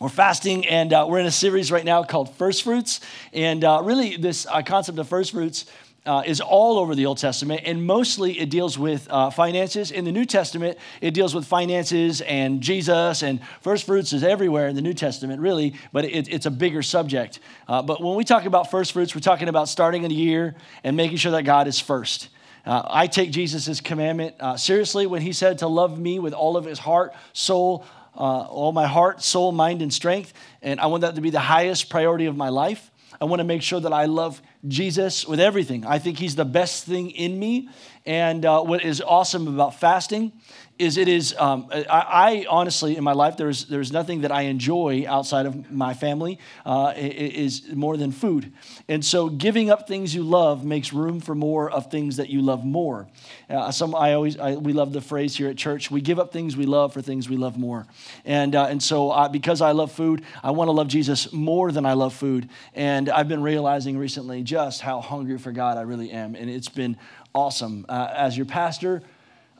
we're fasting and uh, we're in a series right now called First Fruits. And uh, really, this uh, concept of first fruits uh, is all over the Old Testament, and mostly it deals with uh, finances. In the New Testament, it deals with finances and Jesus, and first fruits is everywhere in the New Testament, really, but it, it's a bigger subject. Uh, but when we talk about first fruits, we're talking about starting a year and making sure that God is first. Uh, I take Jesus' commandment uh, seriously when he said to love me with all of his heart, soul, uh, all my heart, soul, mind, and strength. And I want that to be the highest priority of my life. I want to make sure that I love Jesus with everything. I think He's the best thing in me. And uh, what is awesome about fasting is it is, um, I, I, honestly, in my life, there's, there's nothing that I enjoy outside of my family uh, is more than food. And so giving up things you love makes room for more of things that you love more. Uh, some, I always, I, we love the phrase here at church, we give up things we love for things we love more. And, uh, and so uh, because I love food, I want to love Jesus more than I love food. And I've been realizing recently just how hungry for God I really am. And it's been awesome. Uh, as your pastor,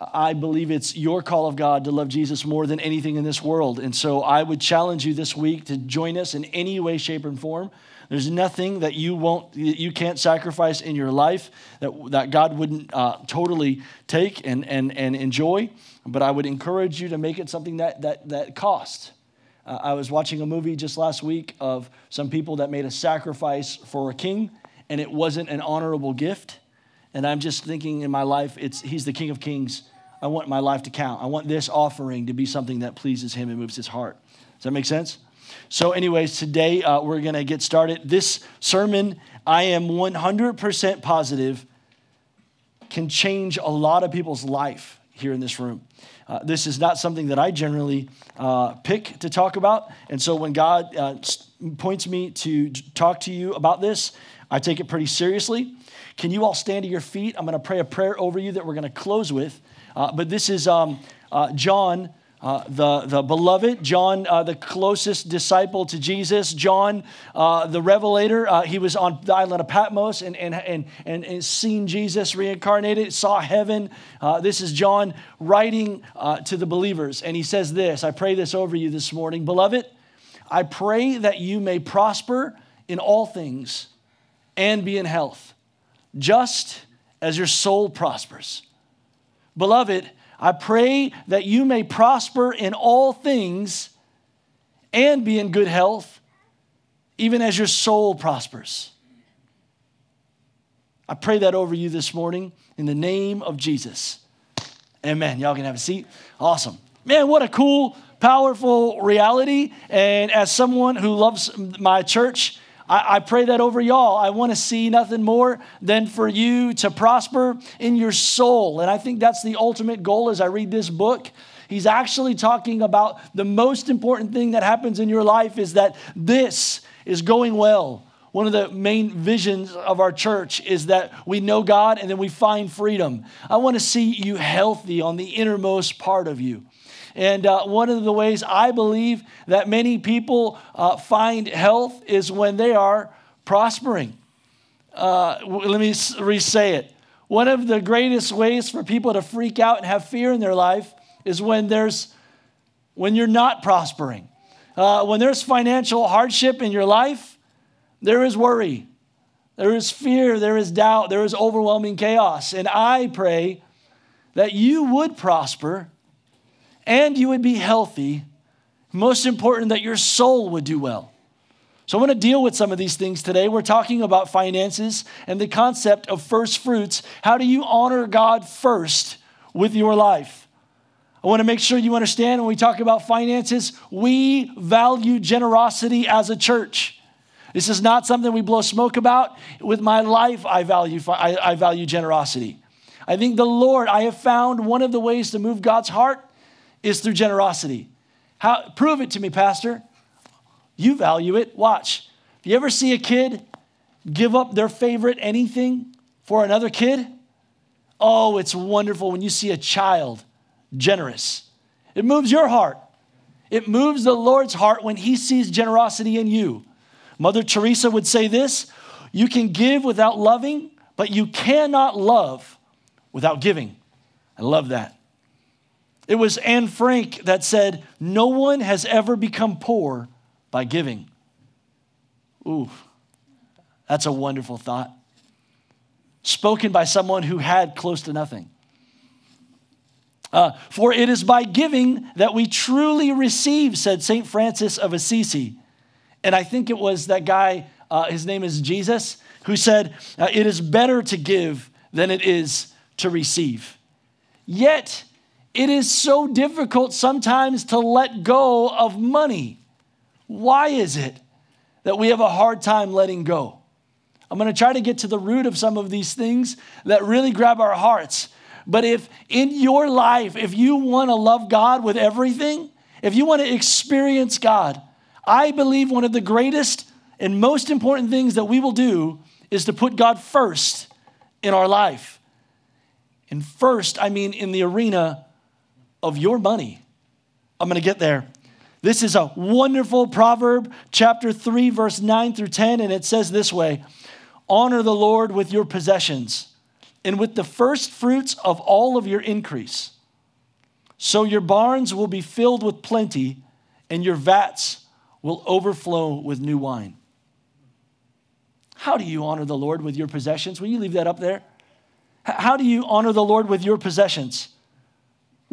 I believe it's your call of God to love Jesus more than anything in this world. And so I would challenge you this week to join us in any way, shape, and form. There's nothing that you won't, you can't sacrifice in your life that, that God wouldn't uh, totally take and, and, and enjoy. But I would encourage you to make it something that, that, that costs. Uh, I was watching a movie just last week of some people that made a sacrifice for a king, and it wasn't an honorable gift. And I'm just thinking in my life, it's, he's the King of Kings. I want my life to count. I want this offering to be something that pleases him and moves his heart. Does that make sense? So, anyways, today uh, we're going to get started. This sermon, I am 100% positive, can change a lot of people's life here in this room. Uh, this is not something that I generally uh, pick to talk about. And so when God uh, points me to talk to you about this, I take it pretty seriously. Can you all stand to your feet? I'm going to pray a prayer over you that we're going to close with. Uh, but this is um, uh, John. Uh, the, the beloved, John, uh, the closest disciple to Jesus, John, uh, the revelator. Uh, he was on the island of Patmos and, and, and, and, and seen Jesus reincarnated, saw heaven. Uh, this is John writing uh, to the believers. And he says this I pray this over you this morning. Beloved, I pray that you may prosper in all things and be in health just as your soul prospers. Beloved, I pray that you may prosper in all things and be in good health, even as your soul prospers. I pray that over you this morning in the name of Jesus. Amen. Y'all can have a seat. Awesome. Man, what a cool, powerful reality. And as someone who loves my church, I, I pray that over y'all. I want to see nothing more than for you to prosper in your soul. And I think that's the ultimate goal as I read this book. He's actually talking about the most important thing that happens in your life is that this is going well. One of the main visions of our church is that we know God and then we find freedom. I want to see you healthy on the innermost part of you. And uh, one of the ways I believe that many people uh, find health is when they are prospering. Uh, let me re say it. One of the greatest ways for people to freak out and have fear in their life is when there's when you're not prospering. Uh, when there's financial hardship in your life, there is worry, there is fear, there is doubt, there is overwhelming chaos. And I pray that you would prosper and you would be healthy. Most important, that your soul would do well. So, I want to deal with some of these things today. We're talking about finances and the concept of first fruits. How do you honor God first with your life? I want to make sure you understand when we talk about finances, we value generosity as a church. This is not something we blow smoke about. With my life, I value, I, I value generosity. I think the Lord, I have found one of the ways to move God's heart is through generosity. How, prove it to me, Pastor. You value it. Watch. If you ever see a kid give up their favorite anything for another kid, oh, it's wonderful when you see a child generous. It moves your heart. It moves the Lord's heart when he sees generosity in you. Mother Teresa would say this You can give without loving, but you cannot love without giving. I love that. It was Anne Frank that said, No one has ever become poor by giving. Ooh, that's a wonderful thought. Spoken by someone who had close to nothing. Uh, For it is by giving that we truly receive, said St. Francis of Assisi. And I think it was that guy, uh, his name is Jesus, who said, uh, It is better to give than it is to receive. Yet, it is so difficult sometimes to let go of money. Why is it that we have a hard time letting go? I'm going to try to get to the root of some of these things that really grab our hearts. But if in your life, if you want to love God with everything, if you want to experience God, I believe one of the greatest and most important things that we will do is to put God first in our life. And first, I mean in the arena of your money. I'm going to get there. This is a wonderful proverb, chapter 3, verse 9 through 10, and it says this way Honor the Lord with your possessions and with the first fruits of all of your increase. So your barns will be filled with plenty, and your vats will overflow with new wine. How do you honor the Lord with your possessions? Will you leave that up there? How do you honor the Lord with your possessions?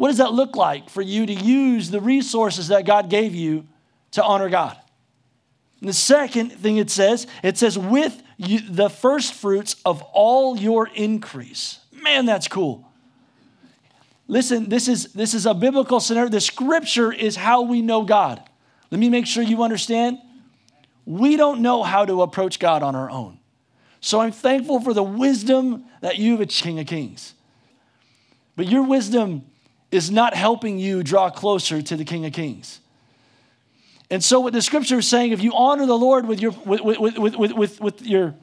What does that look like for you to use the resources that God gave you to honor God? And the second thing it says, it says, with you, the first fruits of all your increase. Man, that's cool. Listen, this is, this is a biblical scenario. The scripture is how we know God. Let me make sure you understand. We don't know how to approach God on our own. So I'm thankful for the wisdom that you have, King of Kings. But your wisdom is not helping you draw closer to the King of Kings. And so, what the scripture is saying, if you honor the Lord with your, with, with, with, with, with, your,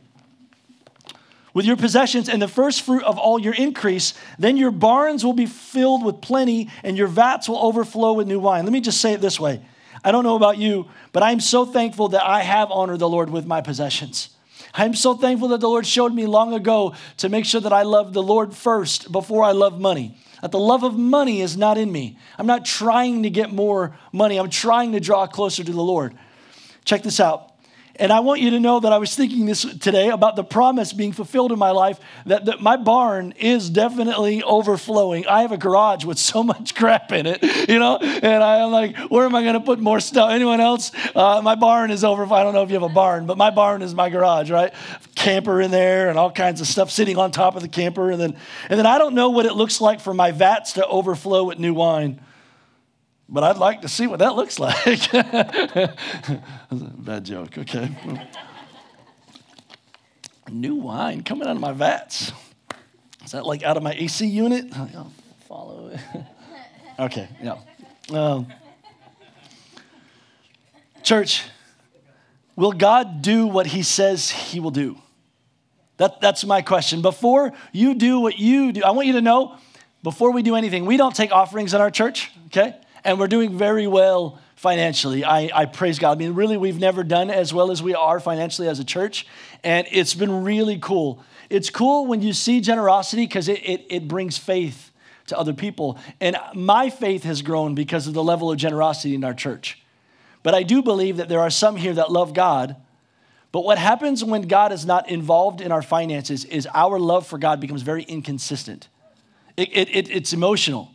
with your possessions and the first fruit of all your increase, then your barns will be filled with plenty and your vats will overflow with new wine. Let me just say it this way I don't know about you, but I'm so thankful that I have honored the Lord with my possessions. I'm so thankful that the Lord showed me long ago to make sure that I love the Lord first before I love money. That the love of money is not in me. I'm not trying to get more money, I'm trying to draw closer to the Lord. Check this out. And I want you to know that I was thinking this today about the promise being fulfilled in my life that, that my barn is definitely overflowing. I have a garage with so much crap in it, you know, and I'm like, where am I going to put more stuff? Anyone else? Uh, my barn is over. I don't know if you have a barn, but my barn is my garage, right? Camper in there and all kinds of stuff sitting on top of the camper. And then, and then I don't know what it looks like for my vats to overflow with new wine but I'd like to see what that looks like. bad joke, okay. New wine coming out of my vats. Is that like out of my AC unit? I'll follow it. okay, yeah. Um, church, will God do what he says he will do? That, that's my question. Before you do what you do, I want you to know before we do anything, we don't take offerings in our church, okay? And we're doing very well financially. I, I, praise God. I mean, really, we've never done as well as we are financially as a church, and it's been really cool. It's cool when you see generosity because it, it, it brings faith to other people. And my faith has grown because of the level of generosity in our church. But I do believe that there are some here that love God. But what happens when God is not involved in our finances is our love for God becomes very inconsistent. It, it, it's emotional.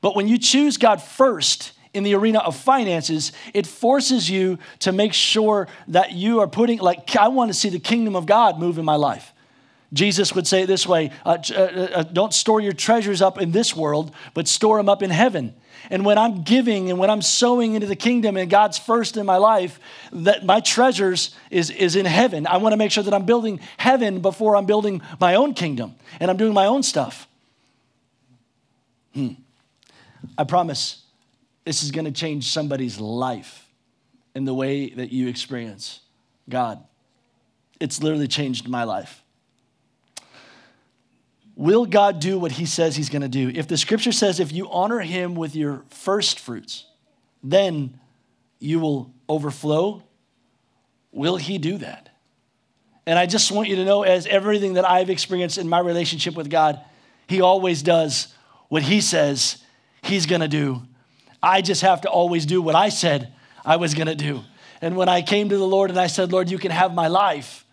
But when you choose God first in the arena of finances, it forces you to make sure that you are putting, like, I want to see the kingdom of God move in my life. Jesus would say it this way uh, uh, uh, Don't store your treasures up in this world, but store them up in heaven. And when I'm giving and when I'm sowing into the kingdom and God's first in my life, that my treasures is, is in heaven. I want to make sure that I'm building heaven before I'm building my own kingdom and I'm doing my own stuff. Hmm. I promise this is going to change somebody's life in the way that you experience God. It's literally changed my life. Will God do what he says he's going to do? If the scripture says if you honor him with your first fruits, then you will overflow, will he do that? And I just want you to know, as everything that I've experienced in my relationship with God, he always does what he says He's gonna do. I just have to always do what I said I was gonna do. And when I came to the Lord and I said, Lord, you can have my life,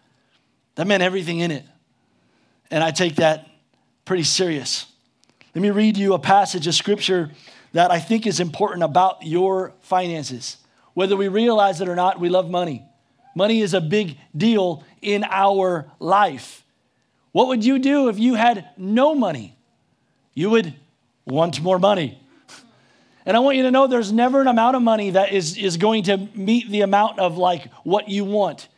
that meant everything in it. And I take that pretty serious. Let me read you a passage of scripture that I think is important about your finances. Whether we realize it or not, we love money. Money is a big deal in our life. What would you do if you had no money? You would want more money. And I want you to know there's never an amount of money that is, is going to meet the amount of like what you want.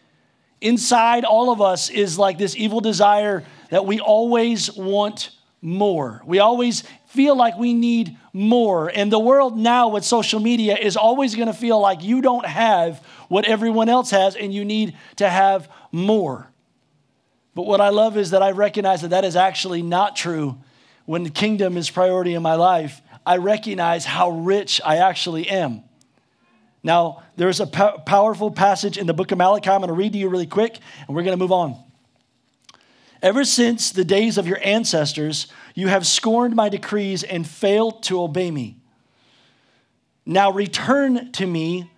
Inside all of us is like this evil desire that we always want more. We always feel like we need more. And the world now with social media is always going to feel like you don't have what everyone else has and you need to have more. But what I love is that I recognize that that is actually not true when the kingdom is priority in my life. I recognize how rich I actually am. Now, there's a po- powerful passage in the book of Malachi. I'm going to read to you really quick, and we're going to move on. Ever since the days of your ancestors, you have scorned my decrees and failed to obey me. Now return to me,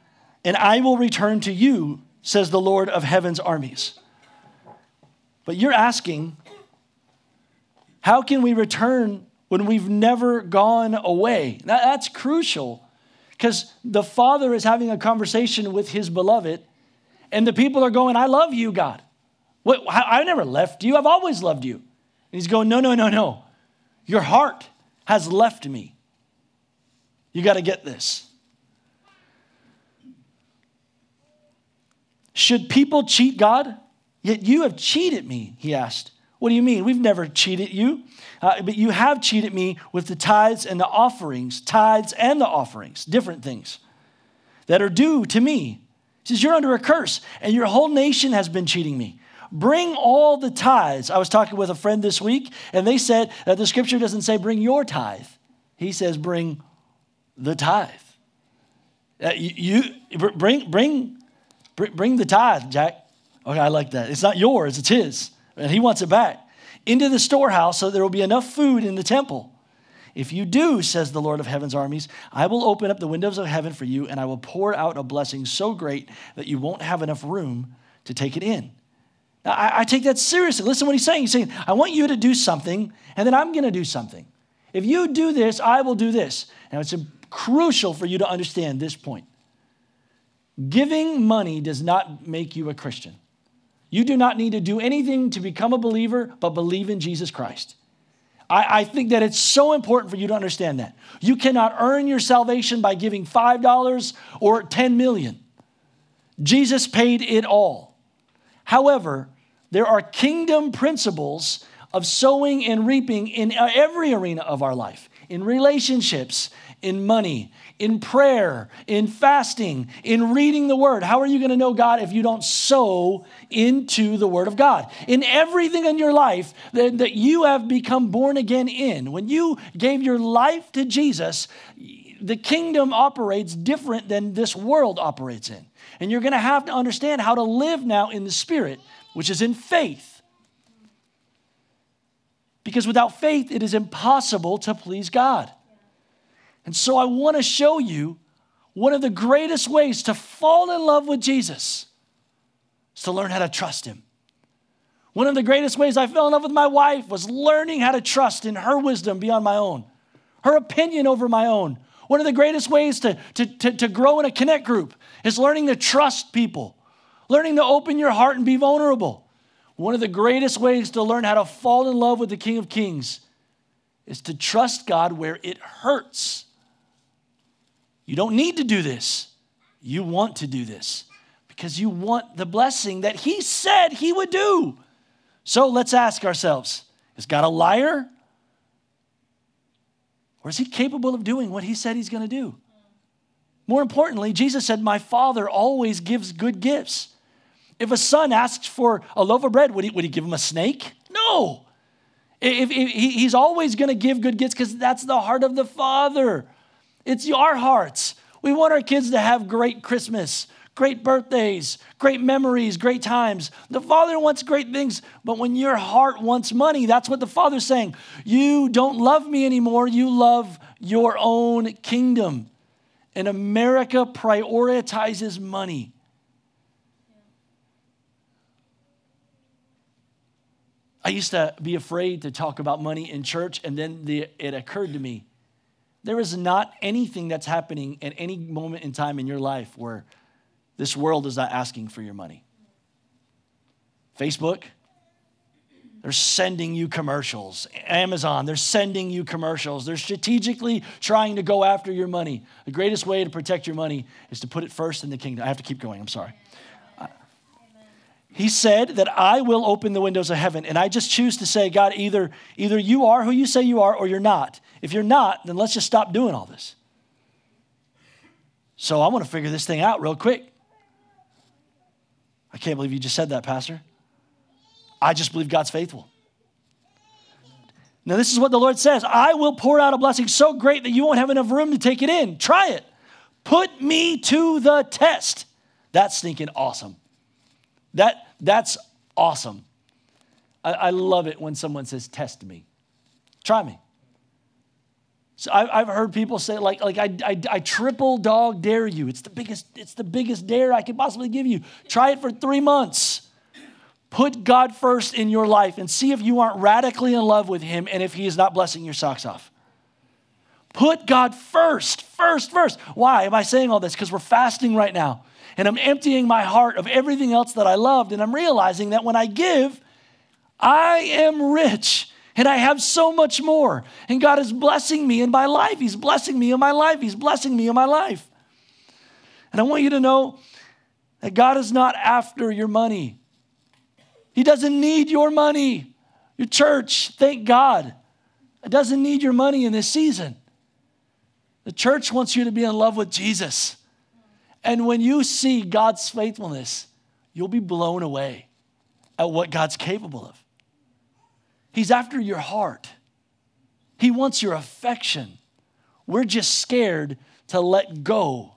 and I will return to you, says the Lord of heaven's armies. But you're asking, how can we return when we've never gone away. that's crucial because the Father is having a conversation with his beloved, and the people are going, I love you, God. What, I never left you, I've always loved you. And he's going, No, no, no, no. Your heart has left me. You got to get this. Should people cheat God? Yet you have cheated me, he asked. What do you mean? We've never cheated you. Uh, but you have cheated me with the tithes and the offerings, tithes and the offerings, different things that are due to me. He says, You're under a curse, and your whole nation has been cheating me. Bring all the tithes. I was talking with a friend this week, and they said that the scripture doesn't say bring your tithe, he says bring the tithe. Uh, you, you bring, bring, bring the tithe, Jack. Okay, I like that. It's not yours, it's his, and he wants it back into the storehouse so there will be enough food in the temple. If you do, says the Lord of heaven's armies, I will open up the windows of heaven for you and I will pour out a blessing so great that you won't have enough room to take it in. Now, I, I take that seriously. Listen what he's saying. He's saying, I want you to do something and then I'm going to do something. If you do this, I will do this. Now, it's crucial for you to understand this point. Giving money does not make you a Christian. You do not need to do anything to become a believer, but believe in Jesus Christ. I, I, think that it's so important for you to understand that. You cannot earn your salvation by giving $5 or 10 million. Jesus paid it all. However, there are kingdom principles of sowing and reaping in every arena of our life in relationships, in money, in prayer, in fasting, in reading the word. How are you going to know God if you don't sow into the word of God? In everything in your life that, that you have become born again in, when you gave your life to Jesus, the kingdom operates different than this world operates in. And you're going to have to understand how to live now in the spirit, which is in faith. Because without faith, it is impossible to please God. And so I want to show you one of the greatest ways to fall in love with Jesus is to learn how to trust him. One of the greatest ways I fell in love with my wife was learning how to trust in her wisdom beyond my own, her opinion over my own. One of the greatest ways to, to, to, to grow in a connect group is learning to trust people, learning to open your heart and be vulnerable. One of the greatest ways to learn how to fall in love with the King of Kings is to trust God where it hurts you don't need to do this. You want to do this because you want the blessing that He said He would do. So let's ask ourselves is God a liar? Or is He capable of doing what He said He's going to do? More importantly, Jesus said, My Father always gives good gifts. If a son asks for a loaf of bread, would he, would he give him a snake? No. If, if, he's always going to give good gifts because that's the heart of the Father. It's our hearts. We want our kids to have great Christmas, great birthdays, great memories, great times. The Father wants great things, but when your heart wants money, that's what the Father's saying. You don't love me anymore, you love your own kingdom. And America prioritizes money. I used to be afraid to talk about money in church, and then the, it occurred to me there is not anything that's happening at any moment in time in your life where this world is not asking for your money. Facebook, they're sending you commercials. Amazon, they're sending you commercials. They're strategically trying to go after your money. The greatest way to protect your money is to put it first in the kingdom. I have to keep going, I'm sorry. He said that I will open the windows of heaven. And I just choose to say, God, either, either you are who you say you are or you're not. If you're not, then let's just stop doing all this. So I want to figure this thing out real quick. I can't believe you just said that, Pastor. I just believe God's faithful. Now, this is what the Lord says I will pour out a blessing so great that you won't have enough room to take it in. Try it. Put me to the test. That's stinking awesome. That, that's awesome. I, I love it when someone says, Test me. Try me. So I, have heard people say, like, like I, I, I, triple dog dare you. It's the biggest, it's the biggest dare I could possibly give you. Try it for three months. Put God first in your life and see if you aren't radically in love with Him and if He is not blessing your socks off. Put God first, first, first. Why am I saying all this? Because we're fasting right now and I'm emptying my heart of everything else that I loved. And I'm realizing that when I give, I am rich and I have so much more. And God is blessing me in my life. He's blessing me in my life. He's blessing me in my life. And I want you to know that God is not after your money. He doesn't need your money. Your church, thank God, it doesn't need your money in this season. The church wants you to be in love with Jesus. And when you see God's faithfulness, you'll be blown away at what God's capable of. He's after your heart, He wants your affection. We're just scared to let go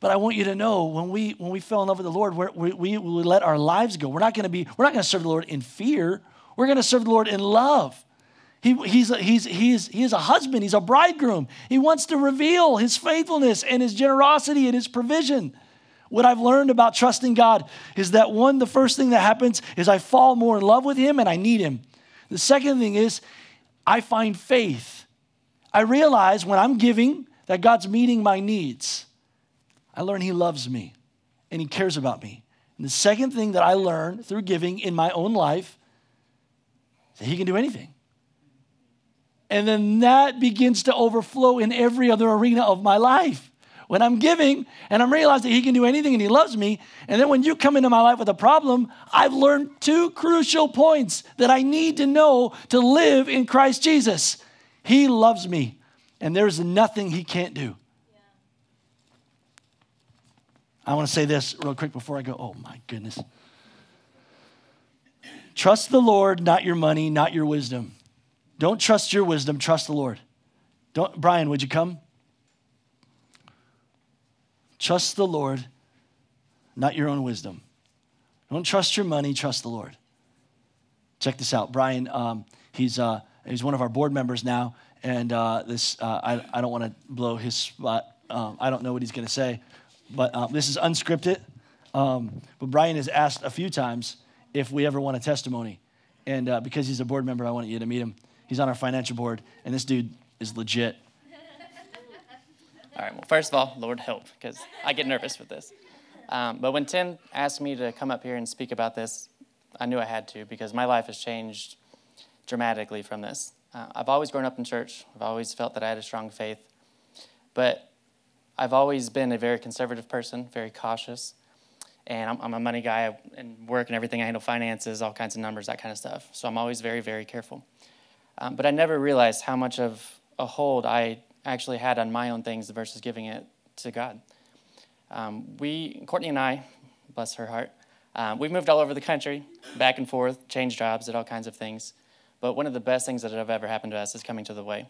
but I want you to know when we when we fell in love with the Lord, we we, we let our lives go. We're not going to be we're not going to serve the Lord in fear. We're going to serve the Lord in love. He, he's, a, he's, he's, a husband. He's a bridegroom. He wants to reveal his faithfulness and his generosity and his provision. What I've learned about trusting God is that one, the first thing that happens is I fall more in love with him and I need him. The second thing is I find faith. I realize when I'm giving that God's meeting my needs. I learn He loves me and He cares about me. And the second thing that I learn through giving in my own life is that He can do anything. And then that begins to overflow in every other arena of my life. When I'm giving and I'm realizing He can do anything and He loves me, and then when you come into my life with a problem, I've learned two crucial points that I need to know to live in Christ Jesus. He loves me, and there's nothing He can't do. I want to say this real quick before I go. Oh my goodness. Trust the Lord, not your money, not your wisdom. Don't trust your wisdom, trust the Lord. Don't Brian, would you come? Trust the Lord, not your own wisdom. Don't trust your money, trust the Lord. Check this out. Brian, um, he's, uh, he's one of our board members now, and uh, this, uh, I, I don't want to blow his spot. Um, I don't know what he's going to say, but um, this is unscripted. Um, but Brian has asked a few times if we ever want a testimony. And uh, because he's a board member, I want you to meet him. He's on our financial board, and this dude is legit. All right, well, first of all, Lord help, because I get nervous with this. Um, but when Tim asked me to come up here and speak about this, I knew I had to because my life has changed dramatically from this. Uh, I've always grown up in church, I've always felt that I had a strong faith. But I've always been a very conservative person, very cautious. And I'm, I'm a money guy and work and everything. I handle finances, all kinds of numbers, that kind of stuff. So I'm always very, very careful. Um, but I never realized how much of a hold I actually had on my own things versus giving it to God. Um, we, Courtney and I, bless her heart, um, we've moved all over the country, back and forth, changed jobs, did all kinds of things. But one of the best things that have ever happened to us is coming to the way.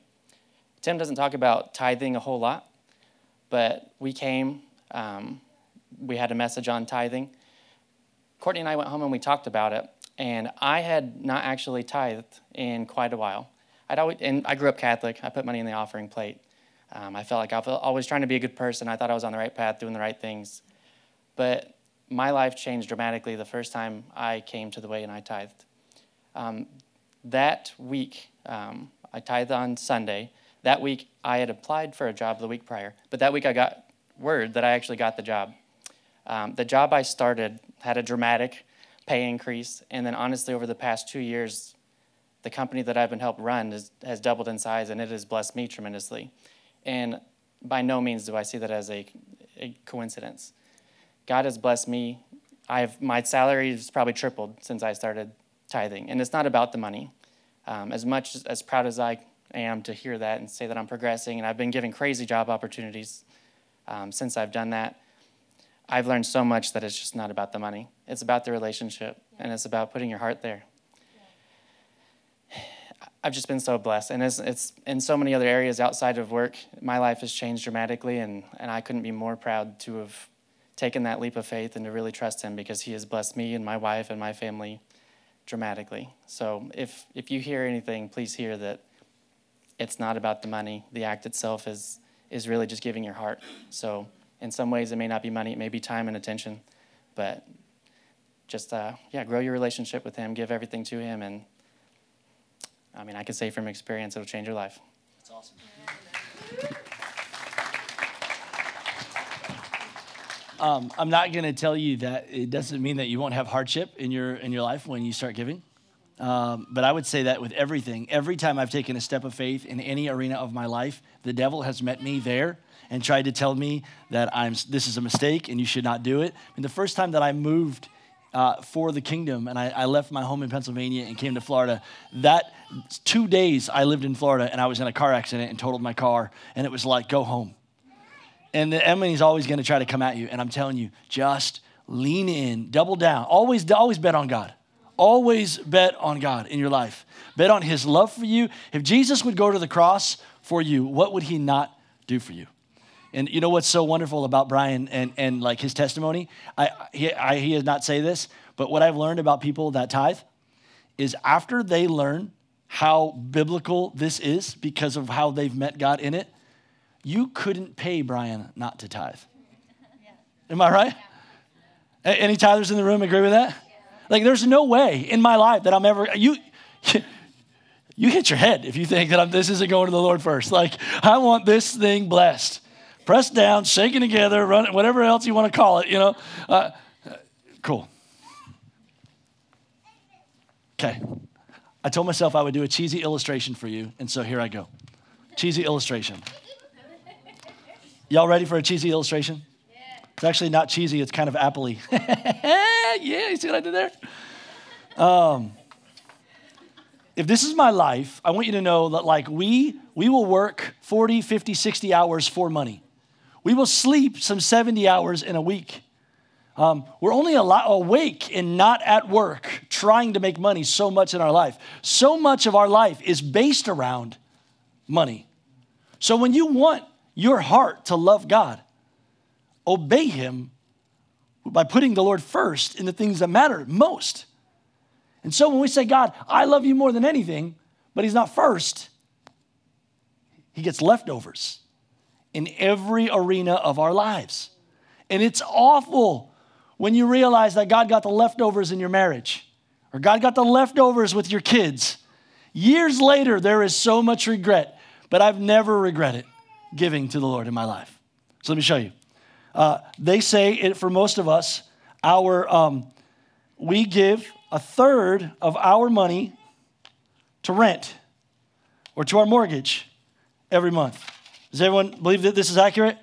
Tim doesn't talk about tithing a whole lot, but we came, um, we had a message on tithing. Courtney and I went home and we talked about it, and I had not actually tithed in quite a while. I'd always, and I grew up Catholic. I put money in the offering plate. Um, I felt like I was always trying to be a good person. I thought I was on the right path, doing the right things. But my life changed dramatically the first time I came to the way and I tithed. Um, that week, um, I tithed on Sunday. That week, I had applied for a job the week prior, but that week I got word that I actually got the job. Um, the job I started had a dramatic pay increase, and then honestly, over the past two years, the company that I've been helped run is, has doubled in size, and it has blessed me tremendously. And by no means do I see that as a, a coincidence. God has blessed me. I've my salary has probably tripled since I started tithing, and it's not about the money. Um, as much as, as proud as I am to hear that and say that I'm progressing, and I've been given crazy job opportunities um, since I've done that. I've learned so much that it's just not about the money. It's about the relationship, and it's about putting your heart there. I've just been so blessed, and it's, it's in so many other areas outside of work. My life has changed dramatically, and, and I couldn't be more proud to have taken that leap of faith and to really trust Him because He has blessed me and my wife and my family dramatically. So if if you hear anything, please hear that it's not about the money. The act itself is is really just giving your heart. So in some ways, it may not be money, it may be time and attention, but just uh, yeah, grow your relationship with Him, give everything to Him, and I mean, I can say from experience, it'll change your life. That's awesome. Um, I'm not going to tell you that it doesn't mean that you won't have hardship in your in your life when you start giving. Um, but I would say that with everything, every time I've taken a step of faith in any arena of my life, the devil has met me there and tried to tell me that I'm this is a mistake and you should not do it. And the first time that I moved uh, for the kingdom and I, I left my home in Pennsylvania and came to Florida, that two days I lived in Florida and I was in a car accident and totaled my car, and it was like go home and the enemy's always going to try to come at you. And I'm telling you, just lean in, double down. Always, always bet on God. Always bet on God in your life. Bet on His love for you. If Jesus would go to the cross for you, what would He not do for you? And you know what's so wonderful about Brian and, and like his testimony? I, he, I, he does not say this, but what I've learned about people that tithe is after they learn how biblical this is because of how they've met God in it, you couldn't pay Brian not to tithe. Am I right? Any tithers in the room agree with that? Like, there's no way in my life that I'm ever, you, you hit your head if you think that I'm, this isn't going to the Lord first. Like, I want this thing blessed. Pressed down, shaking together, run it, whatever else you want to call it, you know. Uh, cool. Okay. I told myself I would do a cheesy illustration for you, and so here I go. Cheesy illustration. Y'all ready for a cheesy illustration? Yeah. It's actually not cheesy, it's kind of appley. yeah, you see what I did there? Um, if this is my life, I want you to know that like we we will work 40, 50, 60 hours for money. We will sleep some 70 hours in a week. Um, we're only awake and not at work trying to make money so much in our life. So much of our life is based around money. So when you want your heart to love God. Obey Him by putting the Lord first in the things that matter most. And so when we say, God, I love you more than anything, but He's not first, He gets leftovers in every arena of our lives. And it's awful when you realize that God got the leftovers in your marriage or God got the leftovers with your kids. Years later, there is so much regret, but I've never regretted giving to the Lord in my life. So let me show you. Uh, they say it for most of us, our um, we give a third of our money to rent or to our mortgage every month. Does everyone believe that this is accurate?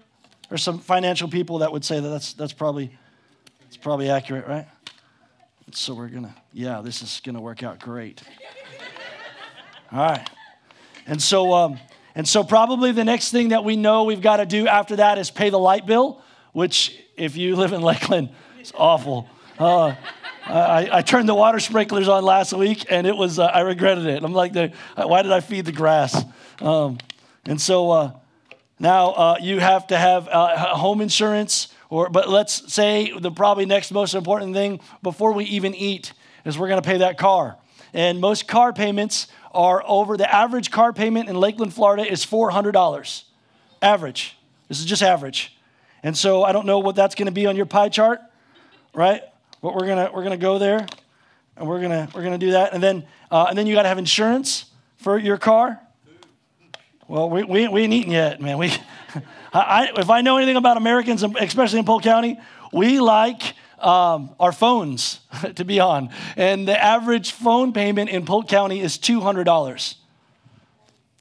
There's some financial people that would say that that's, that's probably it's probably accurate, right? So we're gonna, yeah, this is gonna work out great. All right. And so um, and so, probably the next thing that we know we've got to do after that is pay the light bill, which, if you live in Lakeland, it's awful. Uh, I, I, turned the water sprinklers on last week, and it was uh, I regretted it. I'm like, why did I feed the grass? Um, and so uh, now uh, you have to have uh, home insurance, or but let's say the probably next most important thing before we even eat is we're going to pay that car. And most car payments are over the average car payment in Lakeland, Florida is $400. Average. This is just average. And so I don't know what that's going to be on your pie chart, right? But we're going to we're going to go there. and we're gonna we're gonna do that. And then uh, and then you got to have insurance for your car. Well, we, we, we ain't eaten yet, man. We, I, if I know anything about Americans, especially in Polk County, we like um, our phones to be on. And the average phone payment in Polk County is $200.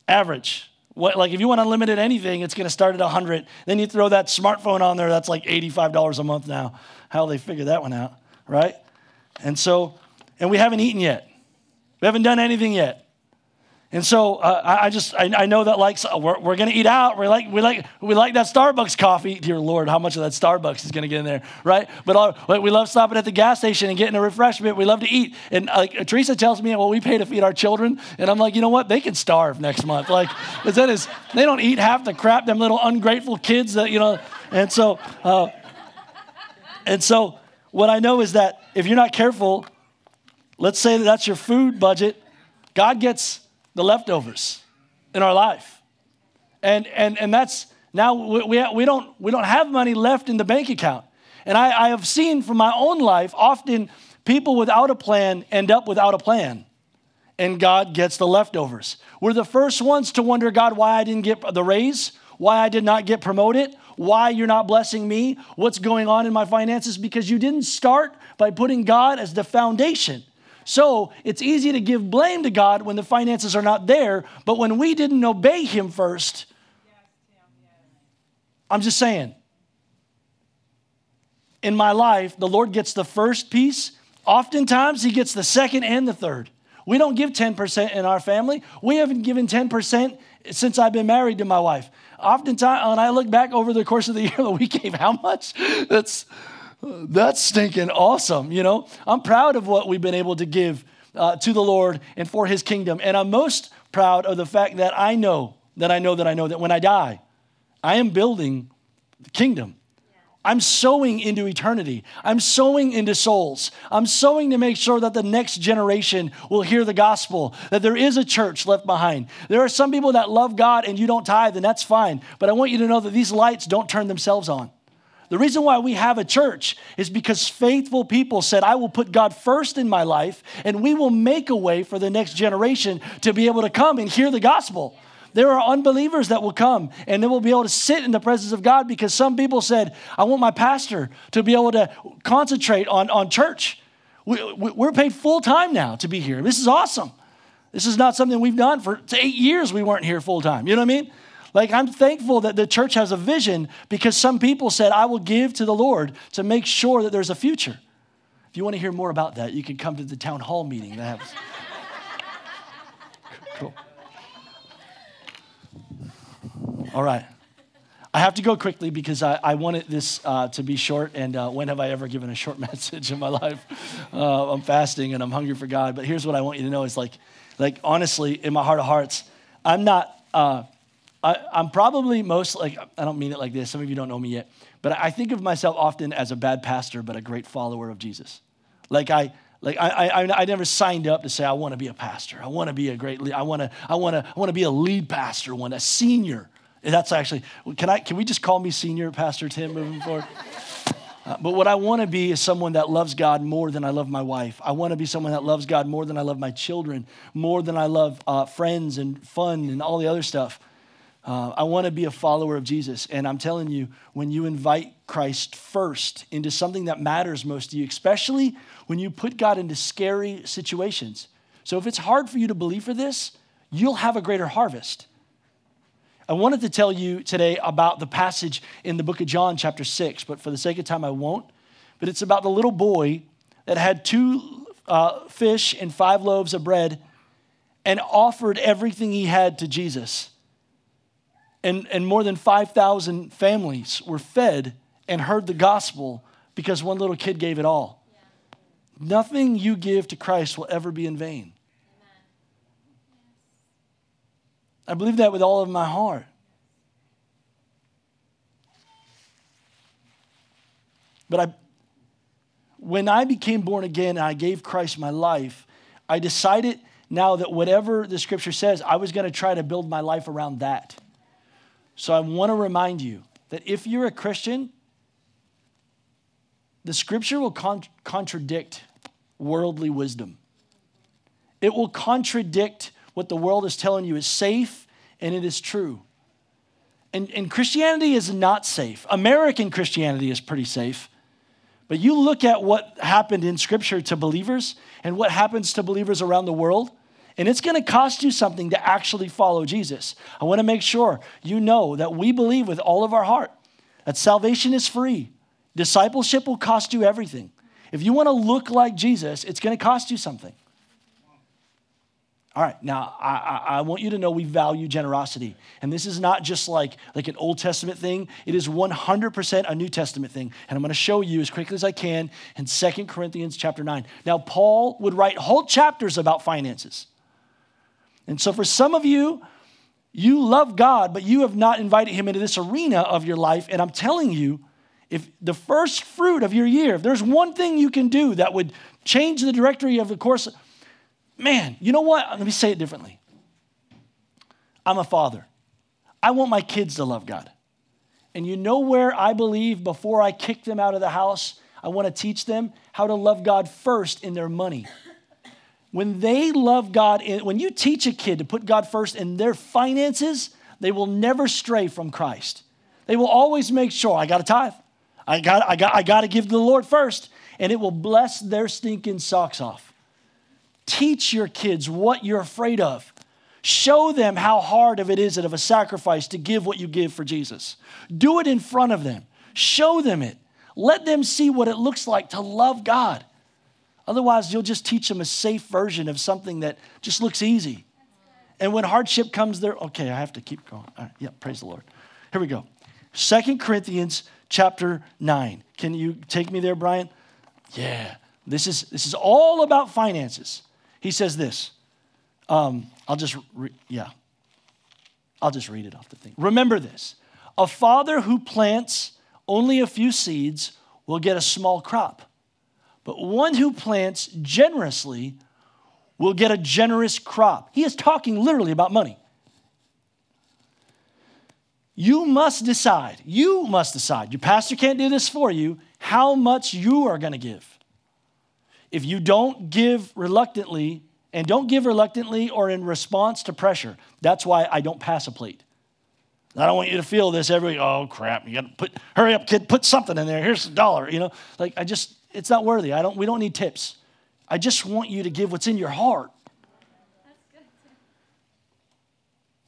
Average. What, like if you want unlimited anything, it's going to start at 100. Then you throw that smartphone on there, that's like $85 a month now. How they figure that one out, right? And so, and we haven't eaten yet. We haven't done anything yet. And so uh, I, just I, I, know that like we're, we're going to eat out. We like we like we like that Starbucks coffee. Dear Lord, how much of that Starbucks is to get in there, right? But we love stopping at the gas station and getting a refreshment. We love to eat. And like Teresa tells me, well, we pay to feed our children, and I'm like, you know what? They can starve next month. Like, that is they don't eat half the crap them little ungrateful kids that you know. And so, uh, and so what I know is that if you're not careful, let's say that that's your food budget, God gets the leftovers in our life. And, and, and that's now we, we, we, don't, we don't have money left in the bank account. And I, I have seen from my own life often people without a plan end up without a plan. And God gets the leftovers. We're the first ones to wonder, God, why I didn't get the raise, why I did not get promoted, why you're not blessing me, what's going on in my finances, because you didn't start by putting God as the foundation. So it's easy to give blame to God when the finances are not there, but when we didn't obey Him first, I'm just saying. In my life, the Lord gets the first piece. Oftentimes, He gets the second and the third. We don't give 10% in our family. We haven't given 10% since I've been married to my wife. Oftentimes, when I look back over the course of the year, we gave how much? That's that's stinking awesome. You know, I'm proud of what we've been able to give uh, to the Lord and for his kingdom. And I'm most proud of the fact that I know, that I know, that I know that when I die, I am building the kingdom. I'm sowing into eternity. I'm sowing into souls. I'm sowing to make sure that the next generation will hear the gospel, that there is a church left behind. There are some people that love God and you don't tithe, and that's fine. But I want you to know that these lights don't turn themselves on. The reason why we have a church is because faithful people said, I will put God first in my life, and we will make a way for the next generation to be able to come and hear the gospel. There are unbelievers that will come and they will be able to sit in the presence of God because some people said, I want my pastor to be able to concentrate on, on church. We, we're paid full time now to be here. This is awesome. This is not something we've done for eight years. We weren't here full time. You know what I mean? Like, I'm thankful that the church has a vision because some people said, I will give to the Lord to make sure that there's a future. If you want to hear more about that, you can come to the town hall meeting that happens. cool. All right. I have to go quickly because I, I wanted this uh, to be short. And uh, when have I ever given a short message in my life? Uh, I'm fasting and I'm hungry for God. But here's what I want you to know: is like, like honestly, in my heart of hearts, I'm not uh, I, am probably most like, I don't mean it like this. Some of you don't know me yet, but I think of myself often as a bad pastor, but a great follower of Jesus. Like I, like I, I, I never signed up to say I want to be a pastor. I want to be a great. Lead. I want to. I want to. I want to be a lead pastor. One, a senior. That's actually. Can I? Can we just call me senior pastor Tim moving forward? Uh, but what I want to be is someone that loves God more than I love my wife. I want to be someone that loves God more than I love my children, more than I love uh, friends and fun and all the other stuff. Uh, I want to be a follower of Jesus. And I'm telling you, when you invite Christ first into something that matters most to you, especially when you put God into scary situations. So if it's hard for you to believe for this, you'll have a greater harvest. I wanted to tell you today about the passage in the book of John, chapter 6, but for the sake of time, I won't. But it's about the little boy that had two uh, fish and five loaves of bread and offered everything he had to Jesus and, and more than 5,000 families were fed and heard the gospel because one little kid gave it all. Yeah. Nothing you give to Christ will ever be in vain. I believe that with all of my heart. But I, when I became born again and I gave Christ my life, I decided now that whatever the scripture says, I was going to try to build my life around that. So I want to remind you that if you're a Christian, the scripture will con- contradict worldly wisdom. It will contradict what the world is telling you is safe and it is true. And, and Christianity is not safe. American Christianity is pretty safe. But you look at what happened in Scripture to believers and what happens to believers around the world, and it's going to cost you something to actually follow Jesus. I want to make sure you know that we believe with all of our heart that salvation is free. Discipleship will cost you everything. If you want to look like Jesus, it's going to cost you something. All right, now I, I, want you to know we value generosity. And this is not just like, like an Old Testament thing, it is 100% a New Testament thing. And I'm going to show you as quickly as I can in Second Corinthians chapter 9. Now, Paul would write whole chapters about finances. And so for some of you, you love God, but you have not invited him into this arena of your life. And I'm telling you, if the first fruit of your year, if there's one thing you can do that would change the directory of the course Man, you know what? Let me say it differently. I'm a father. I want my kids to love God. And you know where I believe before I kick them out of the house, I want to teach them how to love God first in their money. When they love God, when you teach a kid to put God first in their finances, they will never stray from Christ. They will always make sure I got to tithe. I got, I got, I got to give to the Lord first, and it will bless their stinking socks off. Teach your kids what you're afraid of. Show them how hard of it is of a sacrifice to give what you give for Jesus. Do it in front of them. Show them it. Let them see what it looks like to love God. Otherwise, you'll just teach them a safe version of something that just looks easy. And when hardship comes there, okay, I have to keep going. All right, yeah, praise the Lord. Here we go. Second Corinthians chapter 9. Can you take me there, Brian? Yeah. This is this is all about finances. He says this. Um, I'll just, re- yeah. I'll just read it off the thing. Remember this a father who plants only a few seeds will get a small crop, but one who plants generously will get a generous crop. He is talking literally about money. You must decide, you must decide. Your pastor can't do this for you, how much you are going to give if you don't give reluctantly, and don't give reluctantly or in response to pressure, that's why I don't pass a plate. I don't want you to feel this every, oh crap, you gotta put, hurry up, kid, put something in there. Here's a dollar, you know. Like I just, it's not worthy. I don't, we don't need tips. I just want you to give what's in your heart.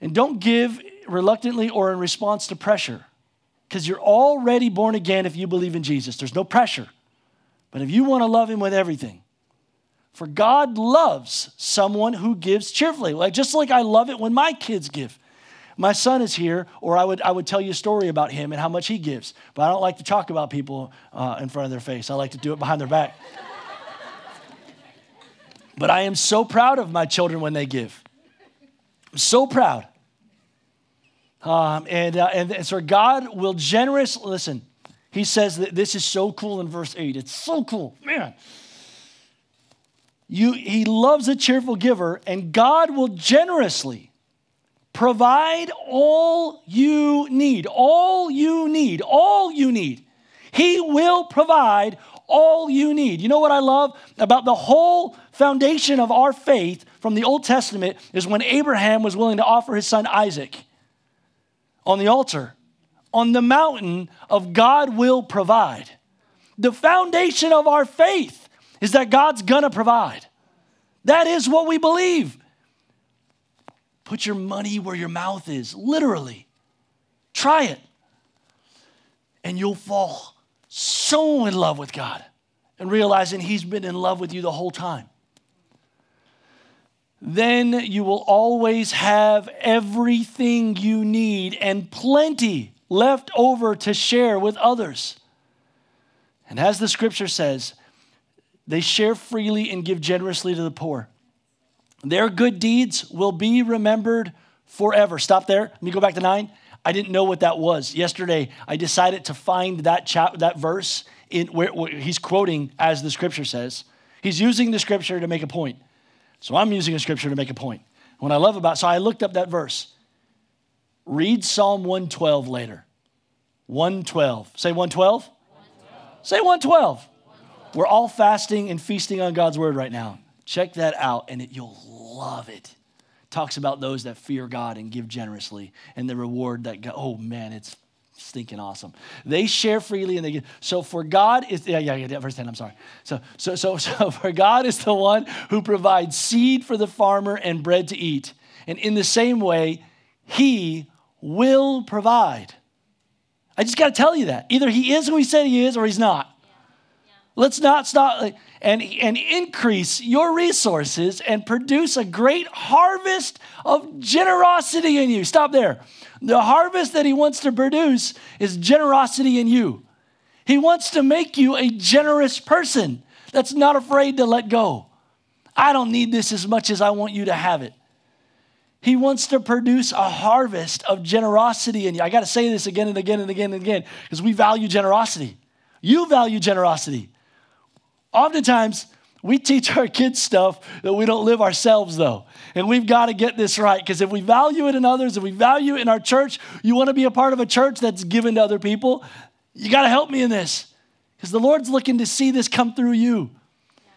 And don't give reluctantly or in response to pressure. Because you're already born again if you believe in Jesus. There's no pressure. But if you want to love him with everything, for God loves someone who gives cheerfully. Like just like I love it when my kids give. My son is here, or I would, I would tell you a story about him and how much he gives. But I don't like to talk about people uh, in front of their face. I like to do it behind their back. but I am so proud of my children when they give. I'm so proud. Um, and, uh, and, and so God will generous, listen, he says that this is so cool in verse 8. It's so cool, man. You, he loves a cheerful giver, and God will generously provide all you need. All you need. All you need. He will provide all you need. You know what I love about the whole foundation of our faith from the Old Testament is when Abraham was willing to offer his son Isaac on the altar on the mountain of God will provide. The foundation of our faith is that God's gonna provide. That is what we believe. Put your money where your mouth is, literally. Try it. And you'll fall so in love with God and realizing He's been in love with you the whole time. Then you will always have everything you need and plenty left over to share with others. And as the scripture says, they share freely and give generously to the poor. Their good deeds will be remembered forever. Stop there. Let me go back to nine. I didn't know what that was. Yesterday, I decided to find that chap, that verse in where, where he's quoting as the scripture says. He's using the scripture to make a point. So I'm using a scripture to make a point. What I love about, so I looked up that verse. Read Psalm 112 later. 112. Say 112. 112. Say 112. 112. We're all fasting and feasting on God's word right now. Check that out, and it, you'll love it. Talks about those that fear God and give generously, and the reward that God, oh man, it's stinking awesome. They share freely and they give. So for God is yeah, yeah, yeah, verse 10, I'm sorry. So so so so for God is the one who provides seed for the farmer and bread to eat. And in the same way, he will provide. I just got to tell you that. Either he is who he said he is or he's not. Let's not stop and, and increase your resources and produce a great harvest of generosity in you. Stop there. The harvest that he wants to produce is generosity in you. He wants to make you a generous person that's not afraid to let go. I don't need this as much as I want you to have it. He wants to produce a harvest of generosity in you. I got to say this again and again and again and again because we value generosity. You value generosity. Oftentimes, we teach our kids stuff that we don't live ourselves, though. And we've got to get this right because if we value it in others, if we value it in our church, you want to be a part of a church that's given to other people, you got to help me in this because the Lord's looking to see this come through you.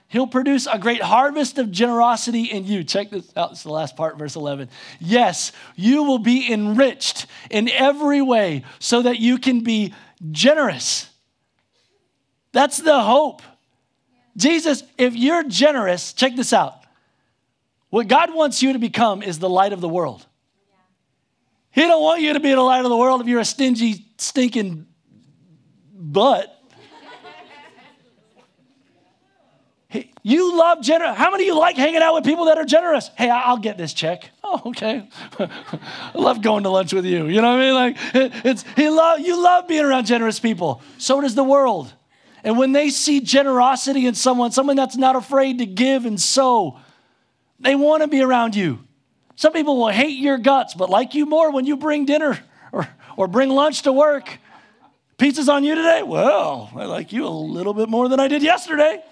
He'll produce a great harvest of generosity in you. Check this out. It's the last part, verse 11. Yes, you will be enriched in every way so that you can be generous. That's the hope. Jesus, if you're generous, check this out. What God wants you to become is the light of the world. He don't want you to be the light of the world if you're a stingy, stinking butt. You love generous. How many of you like hanging out with people that are generous? Hey, I'll get this check. Oh, okay. I love going to lunch with you. You know what I mean? Like it, it's he love you love being around generous people. So does the world. And when they see generosity in someone, someone that's not afraid to give and sow, they want to be around you. Some people will hate your guts, but like you more when you bring dinner or, or bring lunch to work. Pizza's on you today? Well, I like you a little bit more than I did yesterday.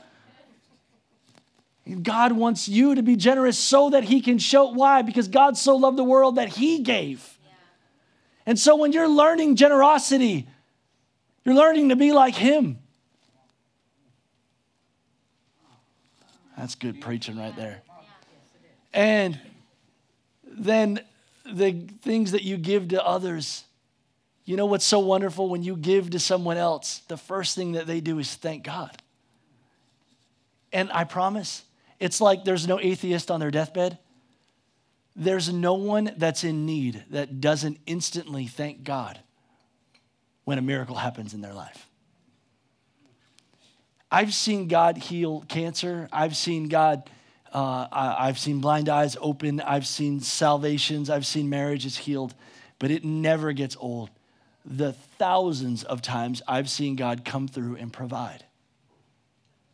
God wants you to be generous so that He can show why? Because God so loved the world that He gave. Yeah. And so when you're learning generosity, you're learning to be like Him. That's good preaching right there. And then the things that you give to others. You know what's so wonderful when you give to someone else? The first thing that they do is thank God. And I promise, it's like there's no atheist on their deathbed. There's no one that's in need that doesn't instantly thank God when a miracle happens in their life. I've seen God heal cancer. I've seen God, uh, I've seen blind eyes open. I've seen salvations. I've seen marriages healed, but it never gets old. The thousands of times I've seen God come through and provide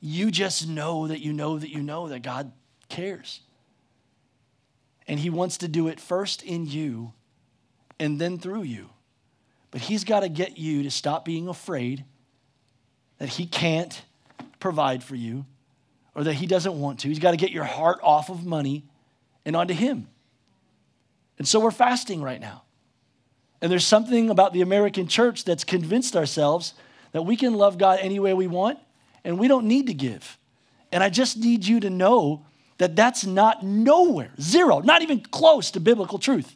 you just know that you know that you know that God cares. And He wants to do it first in you and then through you. But He's got to get you to stop being afraid that He can't provide for you or that He doesn't want to. He's got to get your heart off of money and onto Him. And so we're fasting right now. And there's something about the American church that's convinced ourselves that we can love God any way we want and we don't need to give. And I just need you to know that that's not nowhere, zero, not even close to biblical truth.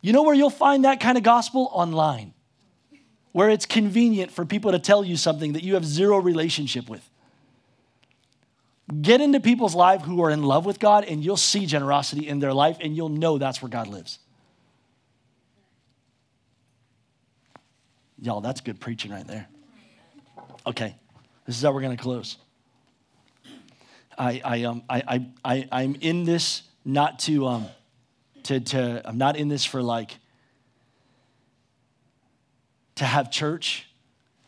You know where you'll find that kind of gospel? Online, where it's convenient for people to tell you something that you have zero relationship with. Get into people's life who are in love with God, and you'll see generosity in their life, and you'll know that's where God lives. Y'all, that's good preaching right there. Okay. This is how we're going to close. I, I, um, I, I, I, I'm in this not to, um, to, to, I'm not in this for like, to have church.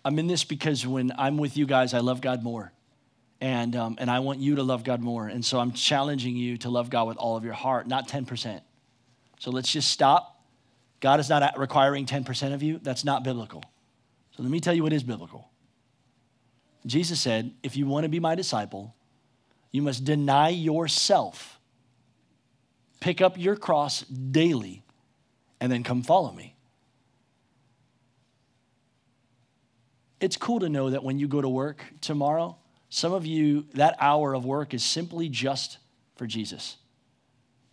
I'm in this because when I'm with you guys, I love God more. And, um, and I want you to love God more. And so I'm challenging you to love God with all of your heart, not 10%. So let's just stop. God is not requiring 10% of you. That's not biblical. So let me tell you what is biblical. Jesus said, If you want to be my disciple, you must deny yourself, pick up your cross daily, and then come follow me. It's cool to know that when you go to work tomorrow, some of you, that hour of work is simply just for Jesus.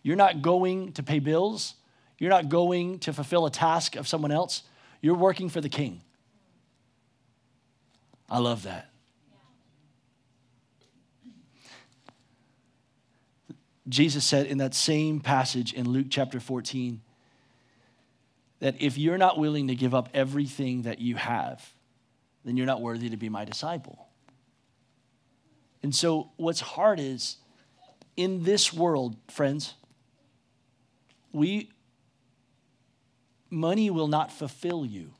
You're not going to pay bills, you're not going to fulfill a task of someone else, you're working for the king. I love that. Jesus said in that same passage in Luke chapter 14 that if you're not willing to give up everything that you have, then you're not worthy to be my disciple. And so, what's hard is in this world, friends, we money will not fulfill you.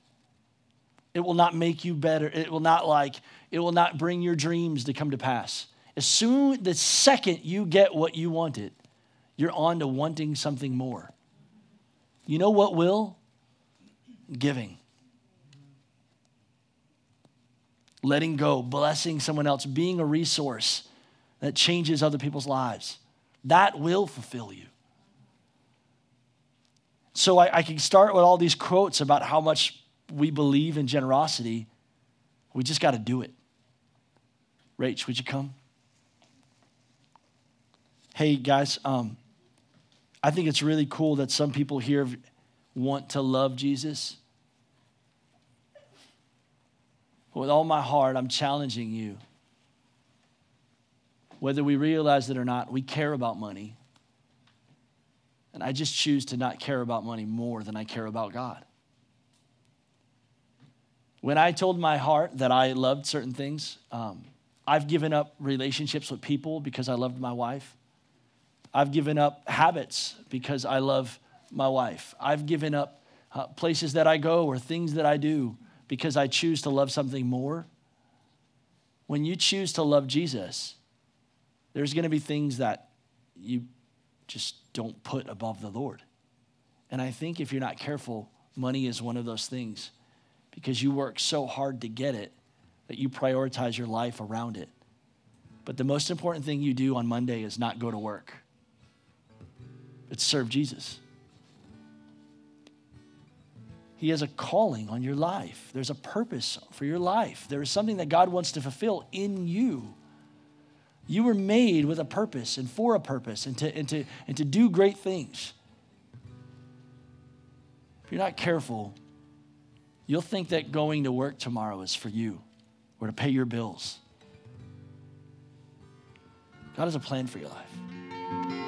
It will not make you better. It will not like it will not bring your dreams to come to pass. As soon the second you get what you wanted, you're on to wanting something more. You know what will? Giving. Letting go, blessing someone else, being a resource that changes other people's lives. That will fulfill you. So I, I can start with all these quotes about how much we believe in generosity. We just got to do it. Rach, would you come? Hey, guys, um, I think it's really cool that some people here want to love Jesus. With all my heart, I'm challenging you. Whether we realize it or not, we care about money. And I just choose to not care about money more than I care about God. When I told my heart that I loved certain things, um, I've given up relationships with people because I loved my wife. I've given up habits because I love my wife. I've given up uh, places that I go or things that I do because I choose to love something more. When you choose to love Jesus, there's going to be things that you just don't put above the Lord. And I think if you're not careful, money is one of those things because you work so hard to get it that you prioritize your life around it. But the most important thing you do on Monday is not go to work, it's serve Jesus. He has a calling on your life. There's a purpose for your life. There is something that God wants to fulfill in you. You were made with a purpose and for a purpose and to, and to, and to do great things. If you're not careful, you'll think that going to work tomorrow is for you or to pay your bills. God has a plan for your life.